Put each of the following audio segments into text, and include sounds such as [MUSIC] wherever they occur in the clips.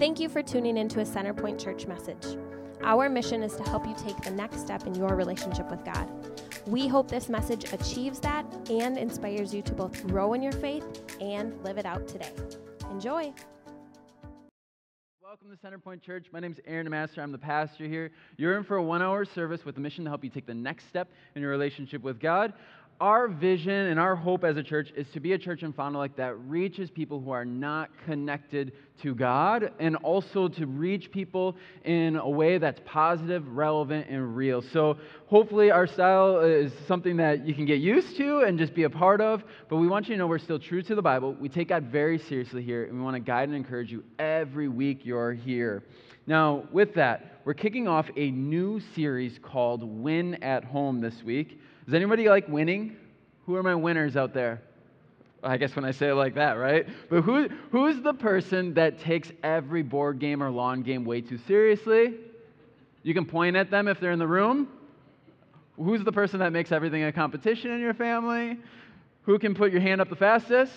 Thank you for tuning into a Centerpoint Church message. Our mission is to help you take the next step in your relationship with God. We hope this message achieves that and inspires you to both grow in your faith and live it out today. Enjoy. Welcome to Centerpoint Church. My name is Aaron Master. I'm the pastor here. You're in for a one hour service with the mission to help you take the next step in your relationship with God our vision and our hope as a church is to be a church in Fond du Lac that reaches people who are not connected to God and also to reach people in a way that's positive, relevant, and real. So, hopefully, our style is something that you can get used to and just be a part of. But we want you to know we're still true to the Bible. We take God very seriously here, and we want to guide and encourage you every week you're here. Now, with that, we're kicking off a new series called Win at Home this week. Does anybody like winning? Who are my winners out there? I guess when I say it like that, right? But who, who's the person that takes every board game or lawn game way too seriously? You can point at them if they're in the room. Who's the person that makes everything a competition in your family? Who can put your hand up the fastest?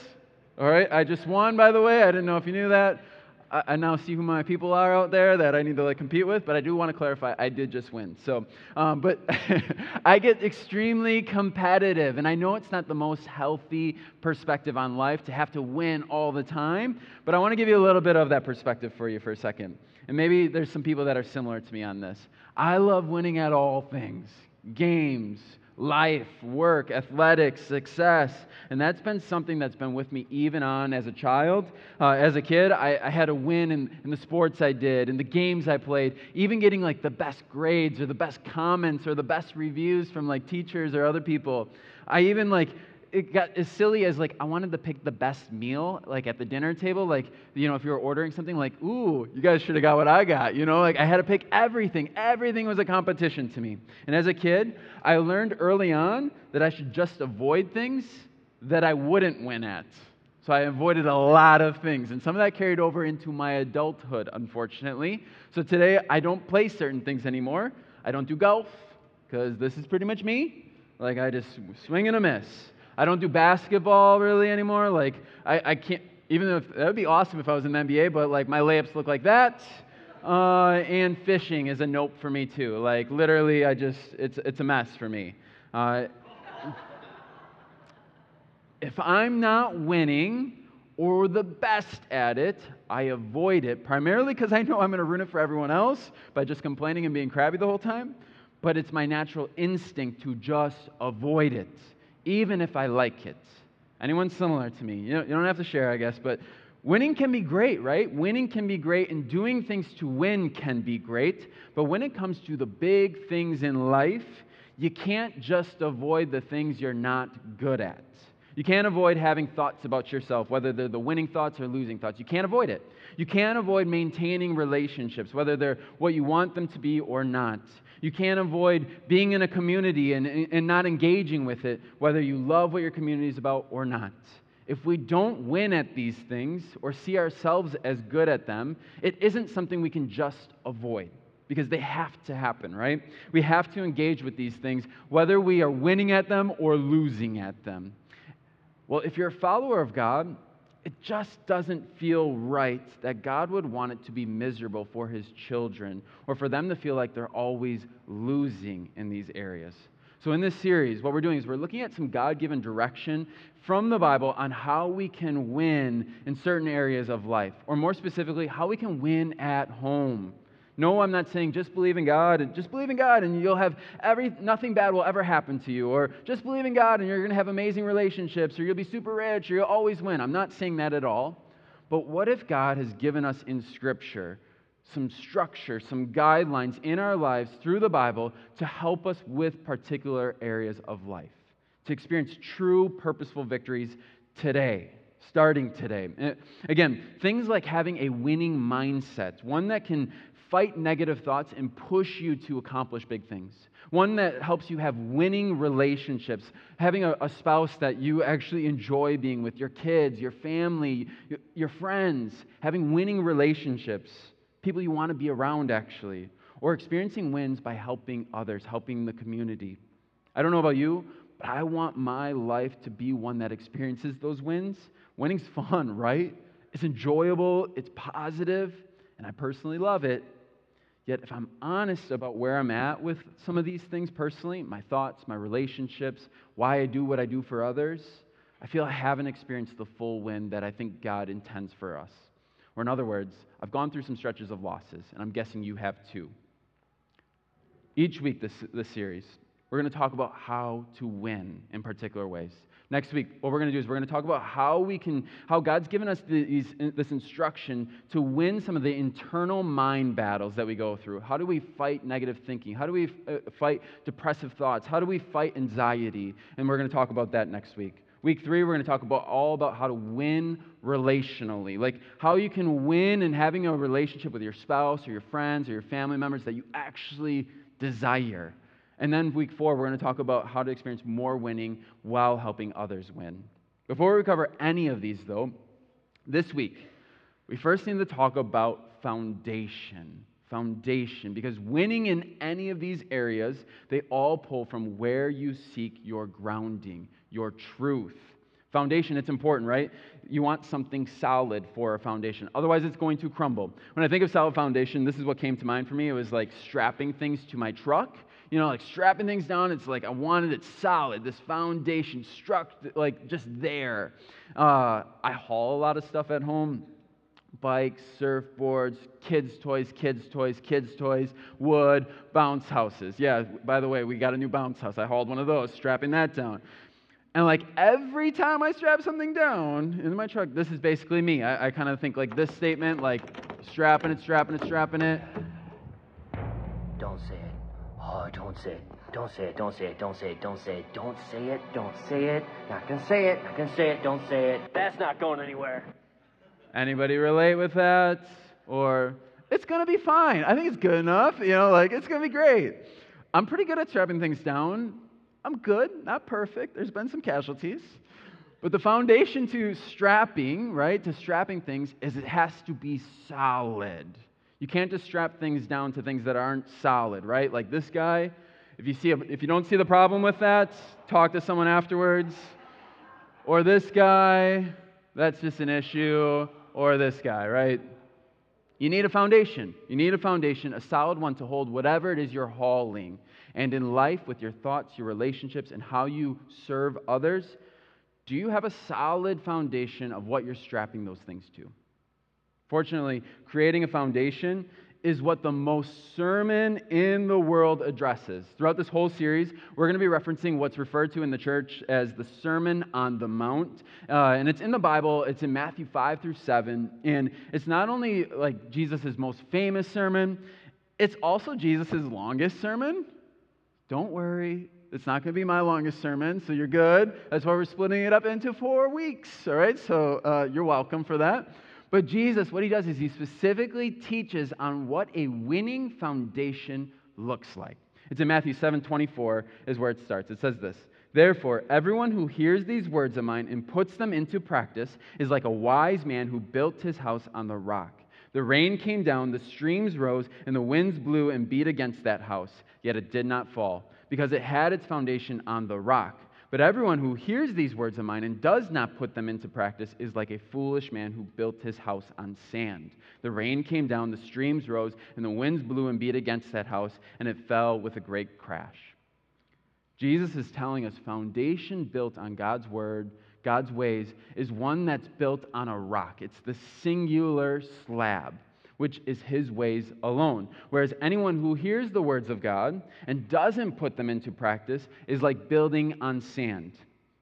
All right, I just won, by the way. I didn't know if you knew that. I, now see who my people are out there that I need to like compete with, but I do want to clarify I did just win. So, um, but [LAUGHS] I get extremely competitive, and I know it's not the most healthy perspective on life to have to win all the time, but I want to give you a little bit of that perspective for you for a second. And maybe there's some people that are similar to me on this. I love winning at all things games, life, work, athletics, success. And that's been something that's been with me even on as a child. Uh, as a kid, I, I, had a win in, in the sports I did, in the games I played, even getting like the best grades or the best comments or the best reviews from like teachers or other people. I even like it got as silly as like I wanted to pick the best meal like at the dinner table like you know if you were ordering something like ooh you guys should have got what I got you know? Like I had to pick everything. Everything was a competition to me. And as a kid I learned early on that I should just avoid things that I wouldn't win at. So I avoided a lot of things. And some of that carried over into my adulthood unfortunately. So today I don't play certain things anymore. I don't do golf because this is pretty much me. Like I just swing and a miss I don't do basketball really anymore. Like, I, I can't, even though that would be awesome if I was in the NBA, but like my layups look like that. Uh, and fishing is a nope for me too. Like, literally, I just, it's, it's a mess for me. Uh, if I'm not winning or the best at it, I avoid it, primarily because I know I'm going to ruin it for everyone else by just complaining and being crabby the whole time. But it's my natural instinct to just avoid it even if I like it. Anyone similar to me? You, don't have to share, I guess, but winning can be great, right? Winning can be great, and doing things to win can be great. But when it comes to the big things in life, you can't just avoid the things you're not good at. You can't avoid having thoughts about yourself, whether they're the winning thoughts or losing thoughts. You can't avoid it. You can't avoid maintaining relationships, whether they're what you want them to be or not. You can't avoid being in a community and, and not engaging with it, whether you love what your community is about or not. If we don't win at these things or see ourselves as good at them, it isn't something we can just avoid because they have to happen, right? We have to engage with these things, whether we are winning at them or losing at them. Well, if you're a follower of God, it just doesn't feel right that God would want it to be miserable for his children or for them to feel like they're always losing in these areas. So, in this series, what we're doing is we're looking at some God given direction from the Bible on how we can win in certain areas of life, or more specifically, how we can win at home. No, I'm not saying just believe in God and just believe in God and you'll have every nothing bad will ever happen to you or just believe in God and you're going to have amazing relationships or you'll be super rich or you'll always win. I'm not saying that at all. But what if God has given us in scripture some structure, some guidelines in our lives through the Bible to help us with particular areas of life, to experience true purposeful victories today? starting today. Eh, again, things like having a winning mindset, one that can fight negative thoughts and push you to accomplish big things. One that helps you have winning relationships, having a, a spouse that you actually enjoy being with, your kids, your family, your, your friends, having winning relationships, people you want to be around actually, or experiencing wins by helping others, helping the community. I don't know about you, but I want my life to be one that experiences those wins. Winning's [LAUGHS] fun, right? It's enjoyable, it's positive, and I personally love it. Yet, if I'm honest about where I'm at with some of these things personally, my thoughts, my relationships, why I do what I do for others, I feel I haven't experienced the full win that I think God intends for us. Or, in other words, I've gone through some stretches of losses, and I'm guessing you have too. Each week, this, this series, we're going to talk about how to win in particular ways. Next week, what we're going to do is we're going to talk about how we can, how God's given us these, this instruction to win some of the internal mind battles that we go through. How do we fight negative thinking? How do we uh, fight depressive thoughts? How do we fight anxiety? And we're going to talk about that next week. Week three, we're going to talk about all about how to win relationally, like how you can win in having a relationship with your spouse or your friends or your family members that you actually desire. And then week four, we're going to talk about how to experience more winning while helping others win. Before we cover any of these, though, this week, we first need to talk about foundation. Foundation, because winning in any of these areas, they all pull from where you seek your grounding, your truth. Foundation, it's important, right? You want something solid for a foundation. Otherwise, it's going to crumble. When I think of solid foundation, this is what came to mind for me. It was like strapping things to my truck. You know, like strapping things down. It's like I wanted it solid, this foundation struck, like just there. Uh, I haul a lot of stuff at home bikes, surfboards, kids' toys, kids' toys, kids' toys, wood, bounce houses. Yeah, by the way, we got a new bounce house. I hauled one of those, strapping that down. And like every time I strap something down in my truck, this is basically me. I, I kind of think like this statement, like strapping it, strapping it, strapping it. Don't say it. Oh, don't say it. Don't say it. Don't say it. Don't say it. Don't say it. Don't say it. Don't say it. Not gonna say it. Not gonna say it. Don't say it. That's not going anywhere. Anybody relate with that? Or it's gonna be fine. I think it's good enough. You know, like it's gonna be great. I'm pretty good at strapping things down. I'm good, not perfect. There's been some casualties. But the foundation to strapping, right, to strapping things is it has to be solid. You can't just strap things down to things that aren't solid, right? Like this guy, if you see a, if you don't see the problem with that, talk to someone afterwards. Or this guy, that's just an issue, or this guy, right? You need a foundation. You need a foundation, a solid one to hold whatever it is you're hauling. And in life, with your thoughts, your relationships, and how you serve others, do you have a solid foundation of what you're strapping those things to? Fortunately, creating a foundation is what the most sermon in the world addresses. Throughout this whole series, we're going to be referencing what's referred to in the church as the Sermon on the Mount. Uh, and it's in the Bible, it's in Matthew 5 through 7. And it's not only like Jesus' most famous sermon, it's also Jesus' longest sermon. Don't worry, it's not going to be my longest sermon, so you're good. That's why we're splitting it up into four weeks, all right? So uh, you're welcome for that. But Jesus, what he does is he specifically teaches on what a winning foundation looks like. It's in Matthew 7 24, is where it starts. It says this Therefore, everyone who hears these words of mine and puts them into practice is like a wise man who built his house on the rock. The rain came down, the streams rose, and the winds blew and beat against that house, yet it did not fall, because it had its foundation on the rock. But everyone who hears these words of mine and does not put them into practice is like a foolish man who built his house on sand. The rain came down, the streams rose, and the winds blew and beat against that house, and it fell with a great crash. Jesus is telling us foundation built on God's word God's ways, is one that's built on a rock. It's the singular slab, which is his ways alone. Whereas anyone who hears the words of God and doesn't put them into practice is like building on sand.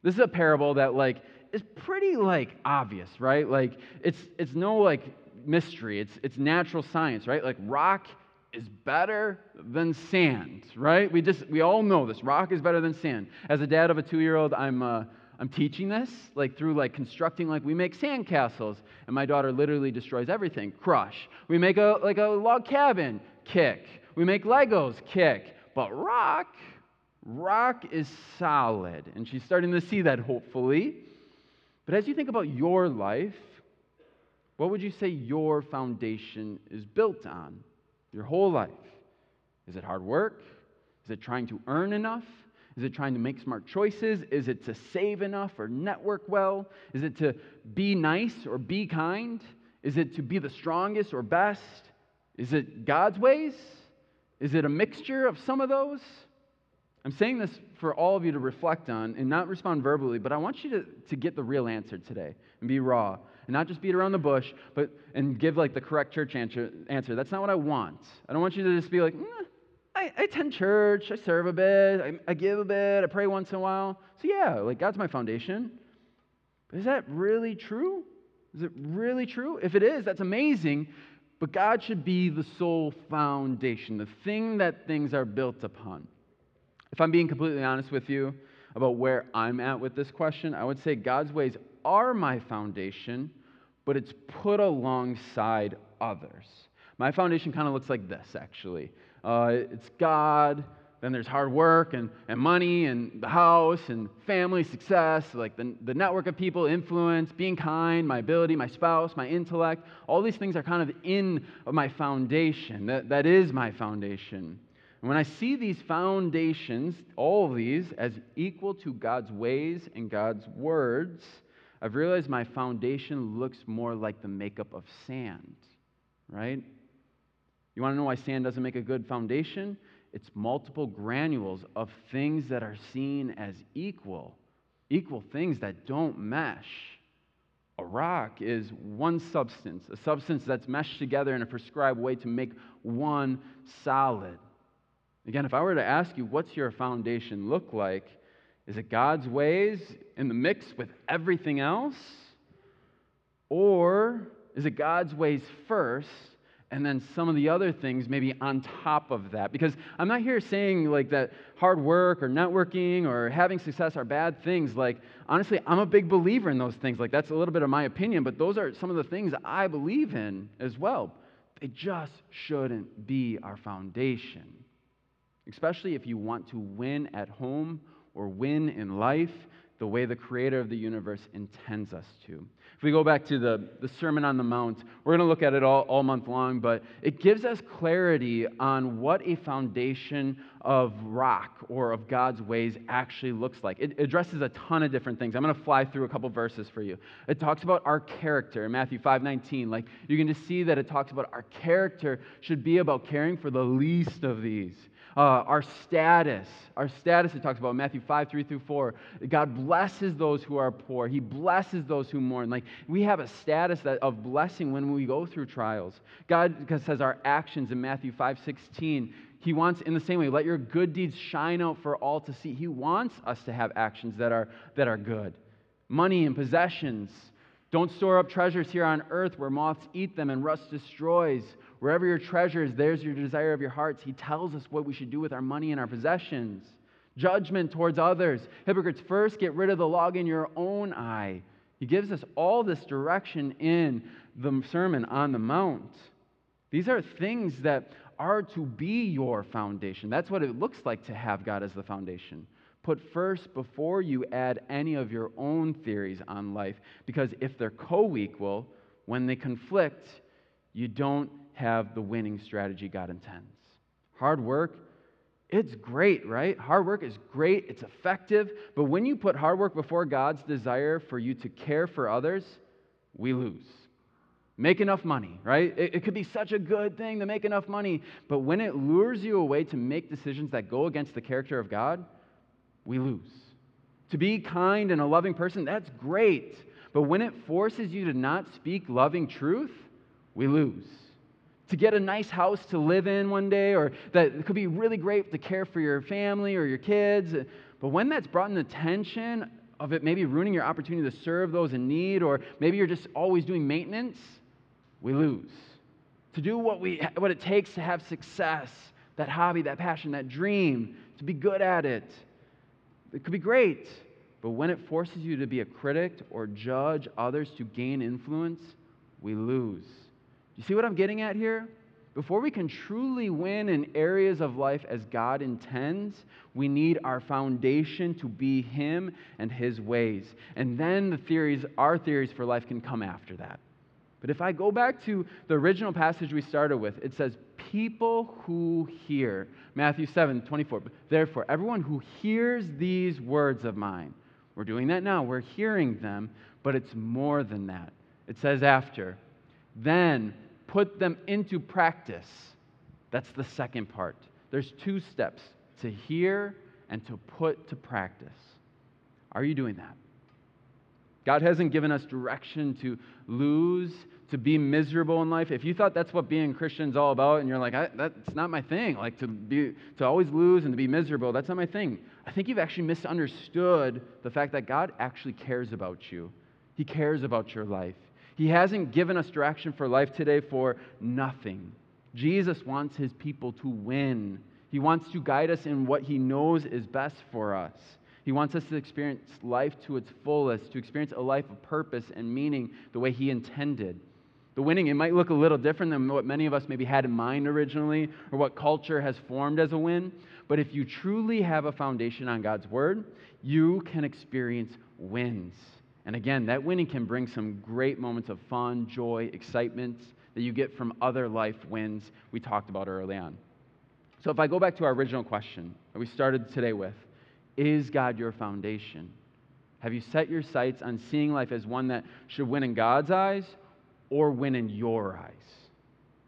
This is a parable that like is pretty like obvious, right? Like it's it's no like mystery. It's it's natural science, right? Like rock is better than sand, right? We just we all know this. Rock is better than sand. As a dad of a two-year-old, I'm uh, I'm teaching this, like through like constructing, like we make sandcastles, and my daughter literally destroys everything. Crush. We make a like a log cabin, kick. We make Legos, kick. But rock, rock is solid, and she's starting to see that hopefully. But as you think about your life, what would you say your foundation is built on? Your whole life. Is it hard work? Is it trying to earn enough? Is it trying to make smart choices? Is it to save enough or network well? Is it to be nice or be kind? Is it to be the strongest or best? Is it God's ways? Is it a mixture of some of those? I'm saying this for all of you to reflect on and not respond verbally, but I want you to, to get the real answer today and be raw and not just beat around the bush, but and give like the correct church answer. answer. That's not what I want. I don't want you to just be like, mm, I, I, attend church, I serve a bit, I, I give a bit, I pray once in a while. So yeah, like God's my foundation. But is that really true? Is it really true? If it is, that's amazing. But God should be the sole foundation, the thing that things are built upon. If I'm being completely honest with you about where I'm at with this question, I would say God's ways are my foundation, but it's put alongside others. My foundation kind of looks like this, actually. Uh, it's God, then there's hard work and, and money and the house and family success, like the, the network of people, influence, being kind, my ability, my spouse, my intellect. All these things are kind of in my foundation. That, that is my foundation. And when I see these foundations, all of these, as equal to God's ways and God's words, I've realized my foundation looks more like the makeup of sand, right? You want to know why sand doesn't make a good foundation? It's multiple granules of things that are seen as equal, equal things that don't mesh. A rock is one substance, a substance that's meshed together in a prescribed way to make one solid. Again, if I were to ask you, what's your foundation look like? Is it God's ways in the mix with everything else? Or is it God's ways first and then some of the other things maybe on top of that? Because I'm not here saying like that hard work or networking or having success are bad things. Like, honestly, I'm a big believer in those things. Like, that's a little bit of my opinion, but those are some of the things I believe in as well. They just shouldn't be our foundation especially if you want to win at home or win in life the way the creator of the universe intends us to. If we go back to the, the Sermon on the Mount, we're going to look at it all, all month long, but it gives us clarity on what a foundation of rock or of God's ways actually looks like. It addresses a ton of different things. I'm going to fly through a couple verses for you. It talks about our character in Matthew 5:19. Like you can just see that it talks about our character should be about caring for the least of these. Uh, our status, our status, it talks about Matthew 5, 3 through 4. God blesses those who are poor. He blesses those who mourn. Like we have a status that, of blessing when we go through trials. God says our actions in Matthew 5, 16. He wants, in the same way, let your good deeds shine out for all to see. He wants us to have actions that are, that are good. Money and possessions. Don't store up treasures here on earth where moths eat them and rust destroys Wherever your treasure is, there's your desire of your hearts. He tells us what we should do with our money and our possessions. Judgment towards others. Hypocrites, first get rid of the log in your own eye. He gives us all this direction in the Sermon on the Mount. These are things that are to be your foundation. That's what it looks like to have God as the foundation. Put first before you add any of your own theories on life, because if they're co equal, when they conflict, you don't have the winning strategy God intends. Hard work, it's great, right? Hard work is great, it's effective, but when you put hard work before God's desire for you to care for others, we lose. Make enough money, right? It, it, could be such a good thing to make enough money, but when it lures you away to make decisions that go against the character of God, we lose. To be kind and a loving person, that's great, but when it forces you to not speak loving truth, we lose to get a nice house to live in one day, or that could be really great to care for your family or your kids. But when that's brought in the tension of it maybe ruining your opportunity to serve those in need, or maybe you're just always doing maintenance, we lose. To do what, we, what it takes to have success, that hobby, that passion, that dream, to be good at it, it could be great. But when it forces you to be a critic or judge others to gain influence, we lose. You see what I'm getting at here? Before we can truly win in areas of life as God intends, we need our foundation to be Him and His ways. And then the theories, our theories for life, can come after that. But if I go back to the original passage we started with, it says, People who hear. Matthew 7 24. Therefore, everyone who hears these words of mine, we're doing that now, we're hearing them, but it's more than that. It says after, Then put them into practice. That's the second part. There's two steps to hear and to put to practice. Are you doing that? God hasn't given us direction to lose, to be miserable in life. If you thought that's what being Christian is all about, and you're like, that's not my thing, like to be to always lose and to be miserable, that's not my thing. I think you've actually misunderstood the fact that God actually cares about you. He cares about your life. He hasn't given us direction for life today for nothing. Jesus wants his people to win. He wants to guide us in what he knows is best for us. He wants us to experience life to its fullest, to experience a life of purpose and meaning the way He intended. The winning, it might look a little different than what many of us maybe had in mind originally or what culture has formed as a win. But if you truly have a foundation on God's Word, you can experience wins. And again, that winning can bring some great moments of fun, joy, excitement that you get from other life wins we talked about early on. So if I go back to our original question that we started today with, is God your foundation? Have you set your sights on seeing life as one that should win in God's eyes or win in your eyes?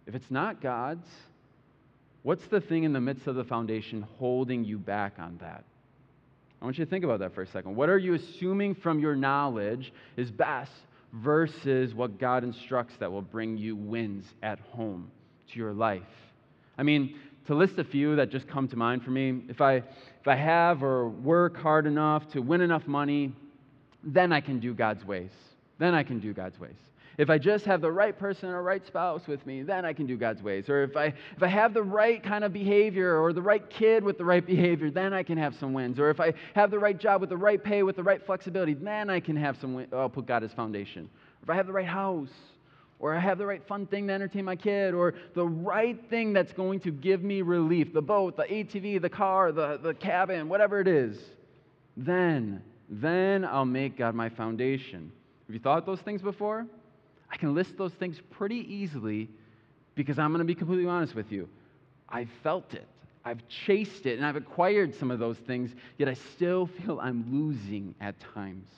If it's not God's, what's the thing in the midst of the foundation holding you back on that? I want you to think about that for a second. What are you assuming from your knowledge is best versus what God instructs that will bring you wins at home to your life? I mean, to list a few that just come to mind for me, if I, if I have or work hard enough to win enough money, then I can do God's ways. Then I can do God's ways. If I just have the right person or right spouse with me, then I can do God's ways. Or if I, if I have the right kind of behavior or the right kid with the right behavior, then I can have some wins. Or if I have the right job with the right pay, with the right flexibility, then I can have some wins. I'll put God as foundation. If I have the right house or I have the right fun thing to entertain my kid, or the right thing that's going to give me relief the boat, the ATV, the car, the, the cabin, whatever it is then, then I'll make God my foundation. Have you thought those things before? I can list those things pretty easily because I'm going to be completely honest with you. I've felt it. I've chased it and I've acquired some of those things, yet I still feel I'm losing at times.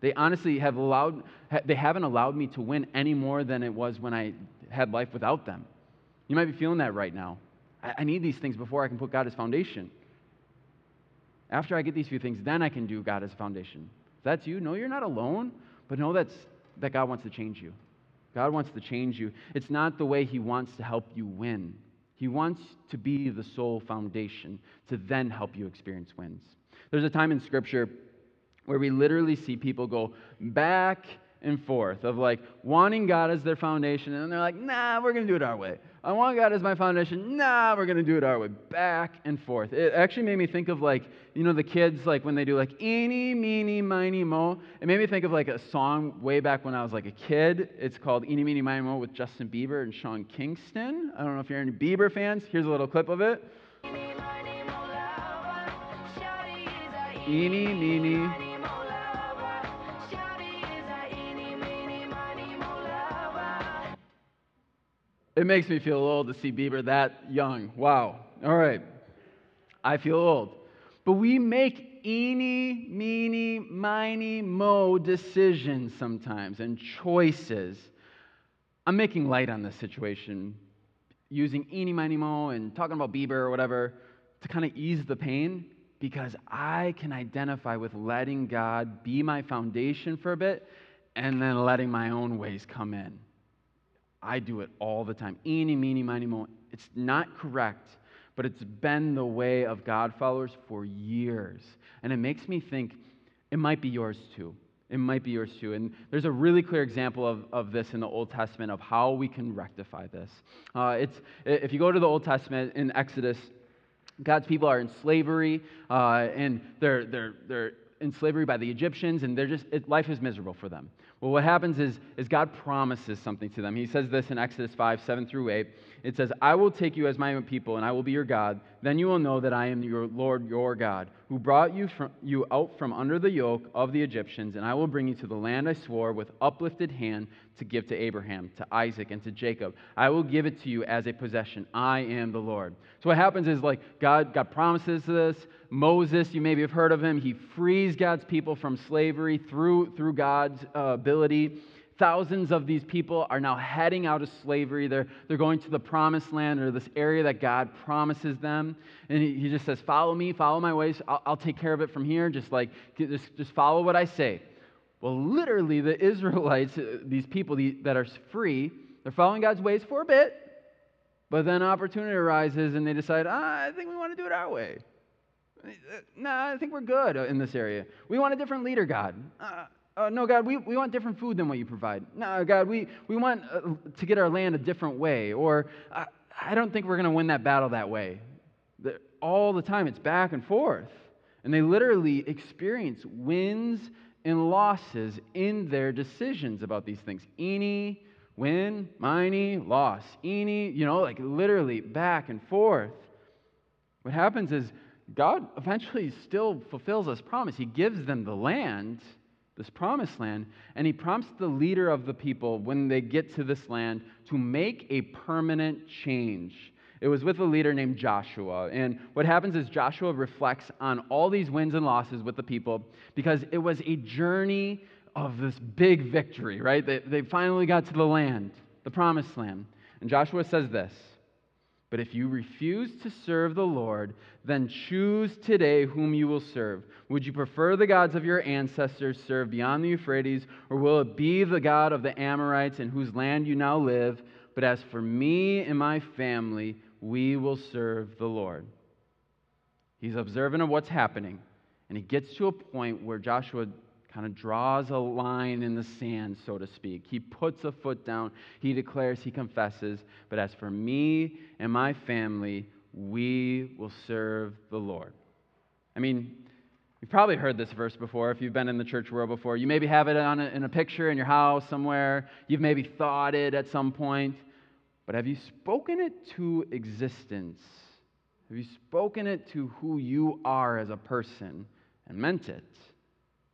They honestly have allowed, they haven't allowed me to win any more than it was when I had life without them. You might be feeling that right now. I, need these things before I can put God as foundation. After I get these few things, then I can do God as foundation. If that's you, know you're not alone, but know that's, that God wants to change you. God wants to change you. It's not the way He wants to help you win. He wants to be the sole foundation to then help you experience wins. There's a time in Scripture where we literally see people go back and forth of like wanting God as their foundation, and they're like, nah, we're going to do it our way. I want God as my foundation. Nah, we're going to do it our way. Back and forth. It actually made me think of like, you know, the kids, like when they do like eeny, meeny, miny, mo. It made me think of like a song way back when I was like a kid. It's called Eeny, meeny, miny, mo with Justin Bieber and Sean Kingston. I don't know if you're any Bieber fans. Here's a little clip of it. Eeny, meeny, It makes me feel old to see Bieber that young. Wow. All right. I feel old. But we make eeny, meeny, miny, mo decisions sometimes and choices. I'm making light on this situation, using eeny, miny, mo and talking about Bieber or whatever to kind of ease the pain because I can identify with letting God be my foundation for a bit and then letting my own ways come in. I do it all the time. Eeny, meeny, miny, mo. It's not correct, but it's been the way of God followers for years. And it makes me think it might be yours too. It might be yours too. And there's a really clear example of, of this in the Old Testament of how we can rectify this. Uh, it's, if you go to the Old Testament in Exodus, God's people are in slavery uh, and they're, they're, they're in slavery by the Egyptians, and they're just, it, life is miserable for them. Well, what happens is, is God promises something to them. He says this in Exodus 5, 7 through 8. It says, I will take you as my own people, and I will be your God. Then you will know that I am your Lord, your God, who brought you, from, you out from under the yoke of the Egyptians, and I will bring you to the land I swore with uplifted hand to give to Abraham, to Isaac, and to Jacob. I will give it to you as a possession. I am the Lord. So what happens is like God, God promises this. Moses, you maybe have heard of him. He frees God's people from slavery through, through God's uh, Thousands of these people are now heading out of slavery. They're, they're going to the promised land or this area that God promises them. And he, he just says, Follow me, follow my ways. I'll, I'll take care of it from here. Just like, just, just follow what I say. Well, literally, the [LAUGHS] Israelites, uh, these people that are free, they're following God's ways for a bit, but then opportunity arises and they decide, ah, I think we want to do it our way. Uh, nah, I think we're good in this area. We want a different leader, God. Uh, uh, no, God, we, we want different food than what you provide. No, God, we, we want uh, to get our land a different way. Or uh, I don't think we're going to win that battle that way. All the time, it's back and forth. And they literally experience wins and losses in their decisions about these things. Eeny, win, miney, loss. Eeny, you know, like literally back and forth. What happens is God eventually still fulfills his promise. He gives them the land this promised land, and he prompts the leader of the people when they get to this land to make a permanent change. It was with a leader named Joshua. And what happens is Joshua reflects on all these wins and losses with the people because it was a journey of this big victory, right? They, they finally got to the land, the promised land. And Joshua says this but if you refuse to serve the Lord, then choose today whom you will serve. Would you prefer the gods of your ancestors served beyond the Euphrates, or will it be the God of the Amorites in whose land you now live? But as for me and my family, we will serve the Lord. He's observant of what's happening, and he gets to a point where Joshua kind of draws a line in the sand, so to speak. He puts a foot down, he declares, he confesses, but as for me and my family, we will serve the Lord. I mean, you've probably heard this verse before if you've been in the church world before. You maybe have it on a, in a picture in your house somewhere, you've maybe thought it at some point, but have you spoken it to existence? Have you spoken it to who you are as a person and meant it?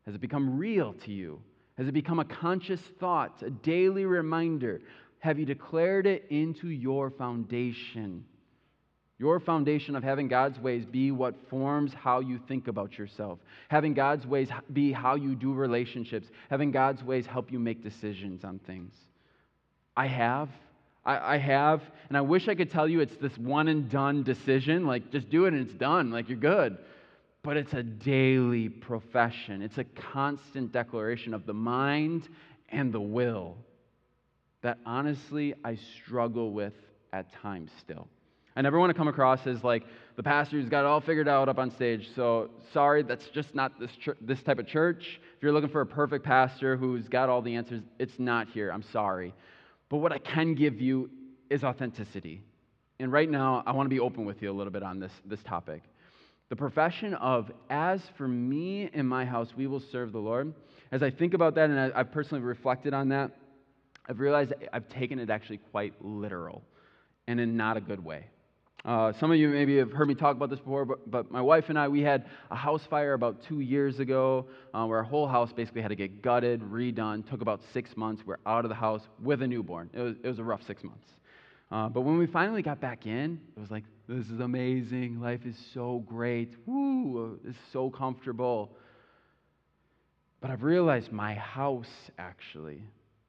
Has it become real to you? Has it become a conscious thought, a daily reminder? Have you declared it into your foundation? Your foundation of having God's ways be what forms how you think about yourself. Having God's ways be how you do relationships. Having God's ways help you make decisions on things. I have. I, I, have. And I wish I could tell you it's this one and done decision. Like, just do it and it's done. Like, you're good but it's a daily profession. It's a constant declaration of the mind and the will that honestly I struggle with at times still. I never want to come across as like the pastor who's got it all figured out up on stage. So sorry, that's just not this, ch- this type of church. If you're looking for a perfect pastor who's got all the answers, it's not here. I'm sorry. But what I can give you is authenticity. And right now, I want to be open with you a little bit on this, this topic. The profession of, as for me and my house, we will serve the Lord. As I think about that and I, have personally reflected on that, I've realized I've taken it actually quite literal and in not a good way. Uh, some of you maybe have heard me talk about this before, but, but, my wife and I, we had a house fire about two years ago uh, where our whole house basically had to get gutted, redone. Took about six months. We're out of the house with a newborn. It was, it was a rough six months. Uh, but when we finally got back in, it was like, this is amazing. Life is so great. Woo, it's so comfortable. But I've realized my house, actually,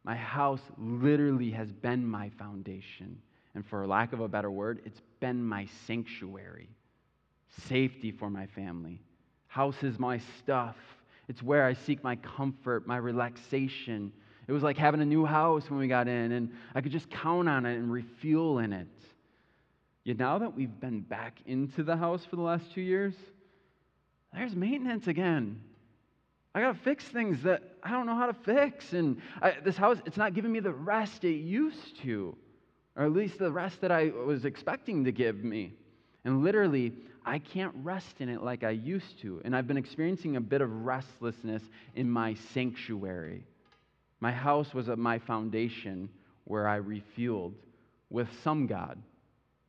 my house literally has been my foundation. And for lack of a better word, it's been my sanctuary, safety for my family. House is my stuff. It's where I seek my comfort, my relaxation. It was like having a new house when we got in, and I could just count on it and refuel in it. Yet now that we've been back into the house for the last two years, there's maintenance again. I got to fix things that I don't know how to fix. And I, this house, it's not giving me the rest it used to, or at least the rest that I was expecting to give me. And literally, I can't rest in it like I used to. And I've been experiencing a bit of restlessness in my sanctuary. My house was at my foundation where I refueled with some God.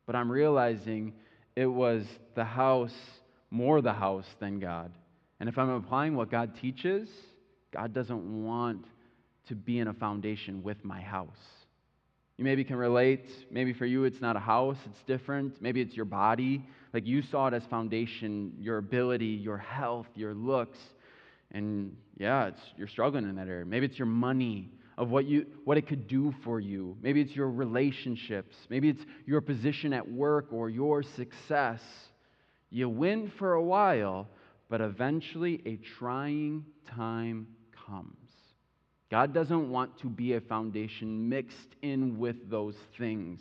But I'm realizing it was the house, more the house than God. And if I'm applying what God teaches, God doesn't want to be in a foundation with my house. You maybe can relate. Maybe for you, it's not a house, it's different. Maybe it's your body. Like you saw it as foundation, your ability, your health, your looks. And yeah, it's, you're struggling in that area. Maybe it's your money. of what, you, what it could do for you. Maybe it's your relationships. Maybe it's your position at work or your success. You win for a while, but eventually a trying time comes. God doesn't want to be a foundation mixed in with those things.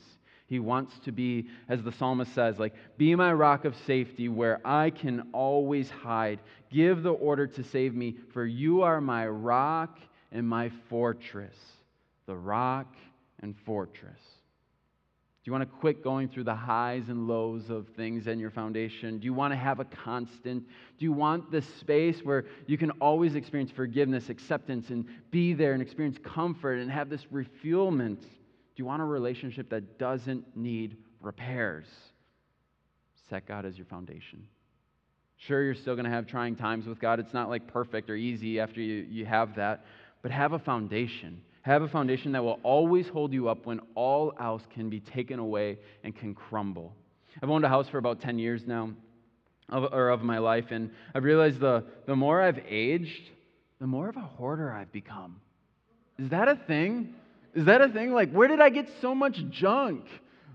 He wants to be, as the psalmist says, like, be my rock of safety where I can always hide. Give the order to save me, for you are my rock and my fortress. The rock and fortress. Do you want to quit going through the highs and lows of things and your foundation? Do you want to have a constant? Do you want this space where you can always experience forgiveness, acceptance, and be there and experience comfort and have this refuelment? Do you want a relationship that doesn't need repairs? Set God as your foundation. Sure, you're still going to have trying times with God. It's not like perfect or easy after you, you have that, but have a foundation. Have a foundation that will always hold you up when all else can be taken away and can crumble. I've owned a house for about 10 years now, of, or of my life, and I've realized the, the more I've aged, the more of a hoarder I've become. Is that a thing? Is that a thing? Like, where did I get so much junk?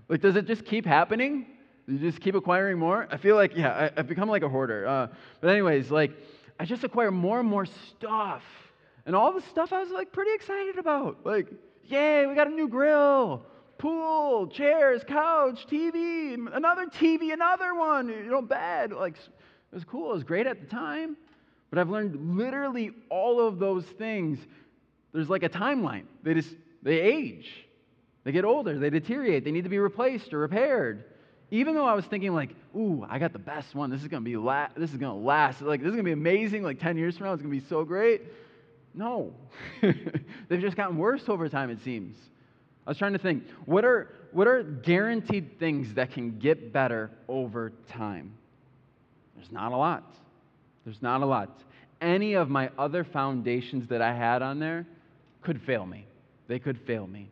Like, does it just keep happening? You just keep acquiring more? I feel like, yeah, I, have become like a hoarder. Uh, but, anyways, like, I just acquire more and more stuff. And all the stuff I was like pretty excited about. Like, yay, we got a new grill, pool, chairs, couch, TV, another TV, another one, you know, bed. Like, it was cool. It was great at the time. But I've learned literally all of those things. There's like a timeline. They just they age, they get older, they deteriorate, they need to be replaced or repaired. Even though I was thinking like, ooh, I got the best one. This is gonna be la- this is gonna last. Like this is gonna be amazing. Like 10 years from now, it's gonna be so great. No, [LAUGHS] they've just gotten worse over time. It seems. I was trying to think, what are what are guaranteed things that can get better over time? There's not a lot. There's not a lot. Any of my other foundations that I had on there could fail me they could fail me.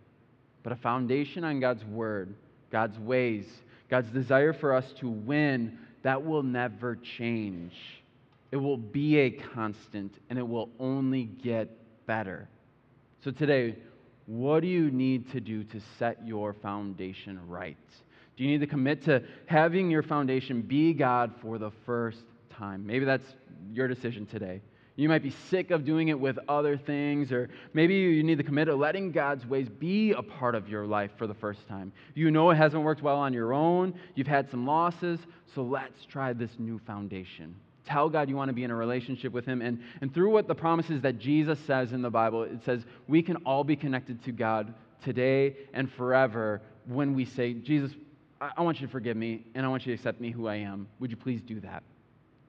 But a foundation on God's word, God's ways, God's desire for us to win, that will never change. It will be a constant and it will only get better. So today, what do you need to do to set your foundation right? Do you need to commit to having your foundation be God for the first time? Maybe that's your decision today. You might be sick of doing it with other things, or maybe you need to commit to letting God's ways be a part of your life for the first time. You know it hasn't worked well on your own, you've had some losses, so let's try this new foundation. Tell God you want to be in a relationship with Him. And, and through what the promises that Jesus says in the Bible, it says we can all be connected to God today and forever when we say, Jesus, I, I want you to forgive me, and I want you to accept me who I am. Would you please do that?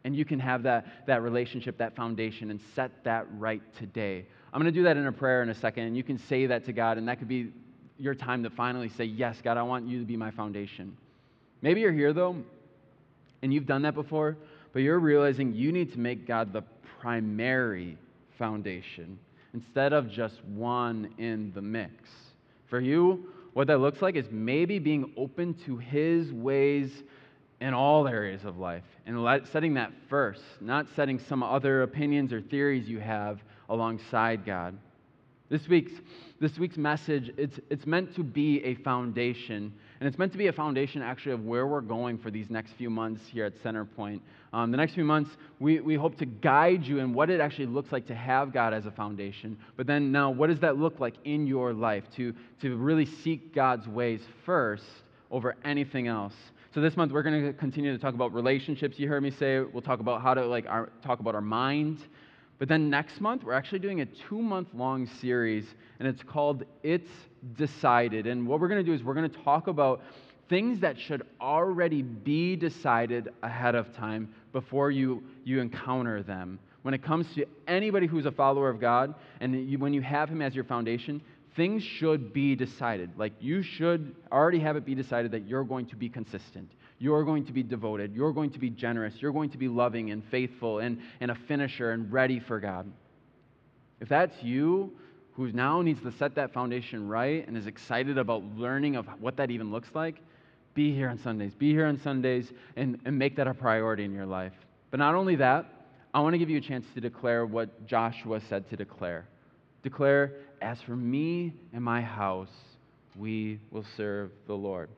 And you can have that, that relationship, that foundation, and set that right today. I'm going to do that in a prayer in a second, and you can say that to God, and that could be your time to finally say, Yes, God, I want you to be my foundation. Maybe you're here, though, and you've done that before, but you're realizing you need to make God the primary foundation instead of just one in the mix. For you, what that looks like is maybe being open to His ways in all areas of life and let, setting that first, not setting some other opinions or theories you have alongside God. This week's, this week's message, it's, it's meant to be a foundation, and it's meant to be a foundation actually of where we're going for these next few months here at Centerpoint. Um, the next few months, we, we hope to guide you in what it actually looks like to have God as a foundation. But then now, what does that look like in your life to, to really seek God's ways first over anything else? So this month we're going to continue to talk about relationships. You heard me say we'll talk about how to like our, talk about our mind. But then next month we're actually doing a two month long series, and it's called "It's Decided." And what we're going to do is we're going to talk about things that should already be decided ahead of time before you you encounter them. When it comes to anybody who's a follower of God, and you, when you have Him as your foundation, things should be decided. Like you should already have it be decided that you're going to be consistent. You're going to be devoted. You're going to be generous. You're going to be loving and faithful and, and a finisher and ready for God. If that's you, who now needs to set that foundation right and is excited about learning of what that even looks like, be here on Sundays. Be here on Sundays and, and make that a priority in your life. But not only that, I want to give you a chance to declare what Joshua said to declare. Declare as for me and my house, we will serve the Lord.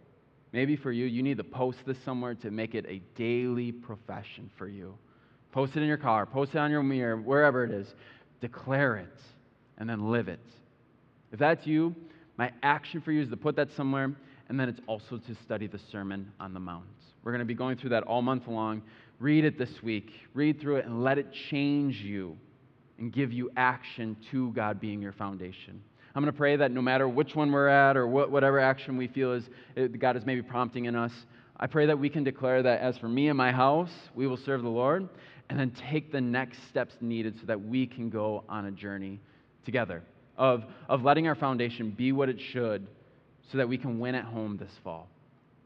Maybe for you, you need to post this somewhere to make it a daily profession for you. Post it in your car, post it on your mirror, wherever it is. Declare it and then live it. If that's you, my action for you is to put that somewhere, and then it's also to study the Sermon on the Mount. We're going to be going through that all month long. Read it this week, read through it, and let it change you and give you action to God being your foundation. I'm going to pray that no matter which one we're at or whatever action we feel is God is maybe prompting in us, I pray that we can declare that as for me and my house, we will serve the Lord, and then take the next steps needed so that we can go on a journey together of, of letting our foundation be what it should so that we can win at home this fall.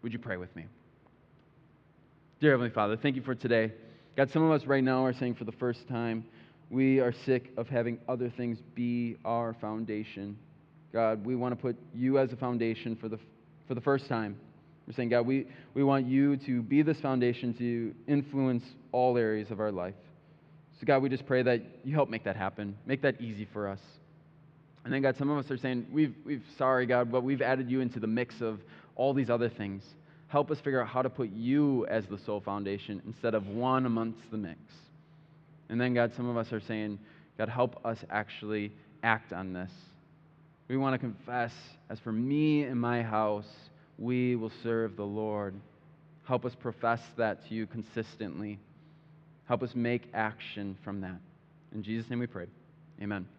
Would you pray with me? Dear Heavenly Father, thank you for today. God, some of us right now are saying for the first time, we are sick of having other things be our foundation. God, we want to put you as a foundation for the, for the first time. We're saying, God, we, we want you to be this foundation to influence all areas of our life. So, God, we just pray that you help make that happen. Make that easy for us. And then, God, some of us are saying, we've, we've sorry, God, but we've added you into the mix of all these other things. Help us figure out how to put you as the sole foundation instead of one amongst the mix. And then, God, some of us are saying, God, help us actually act on this. We want to confess, as for me and my house, we will serve the Lord. Help us profess that to you consistently. Help us make action from that. In Jesus' name we pray. Amen.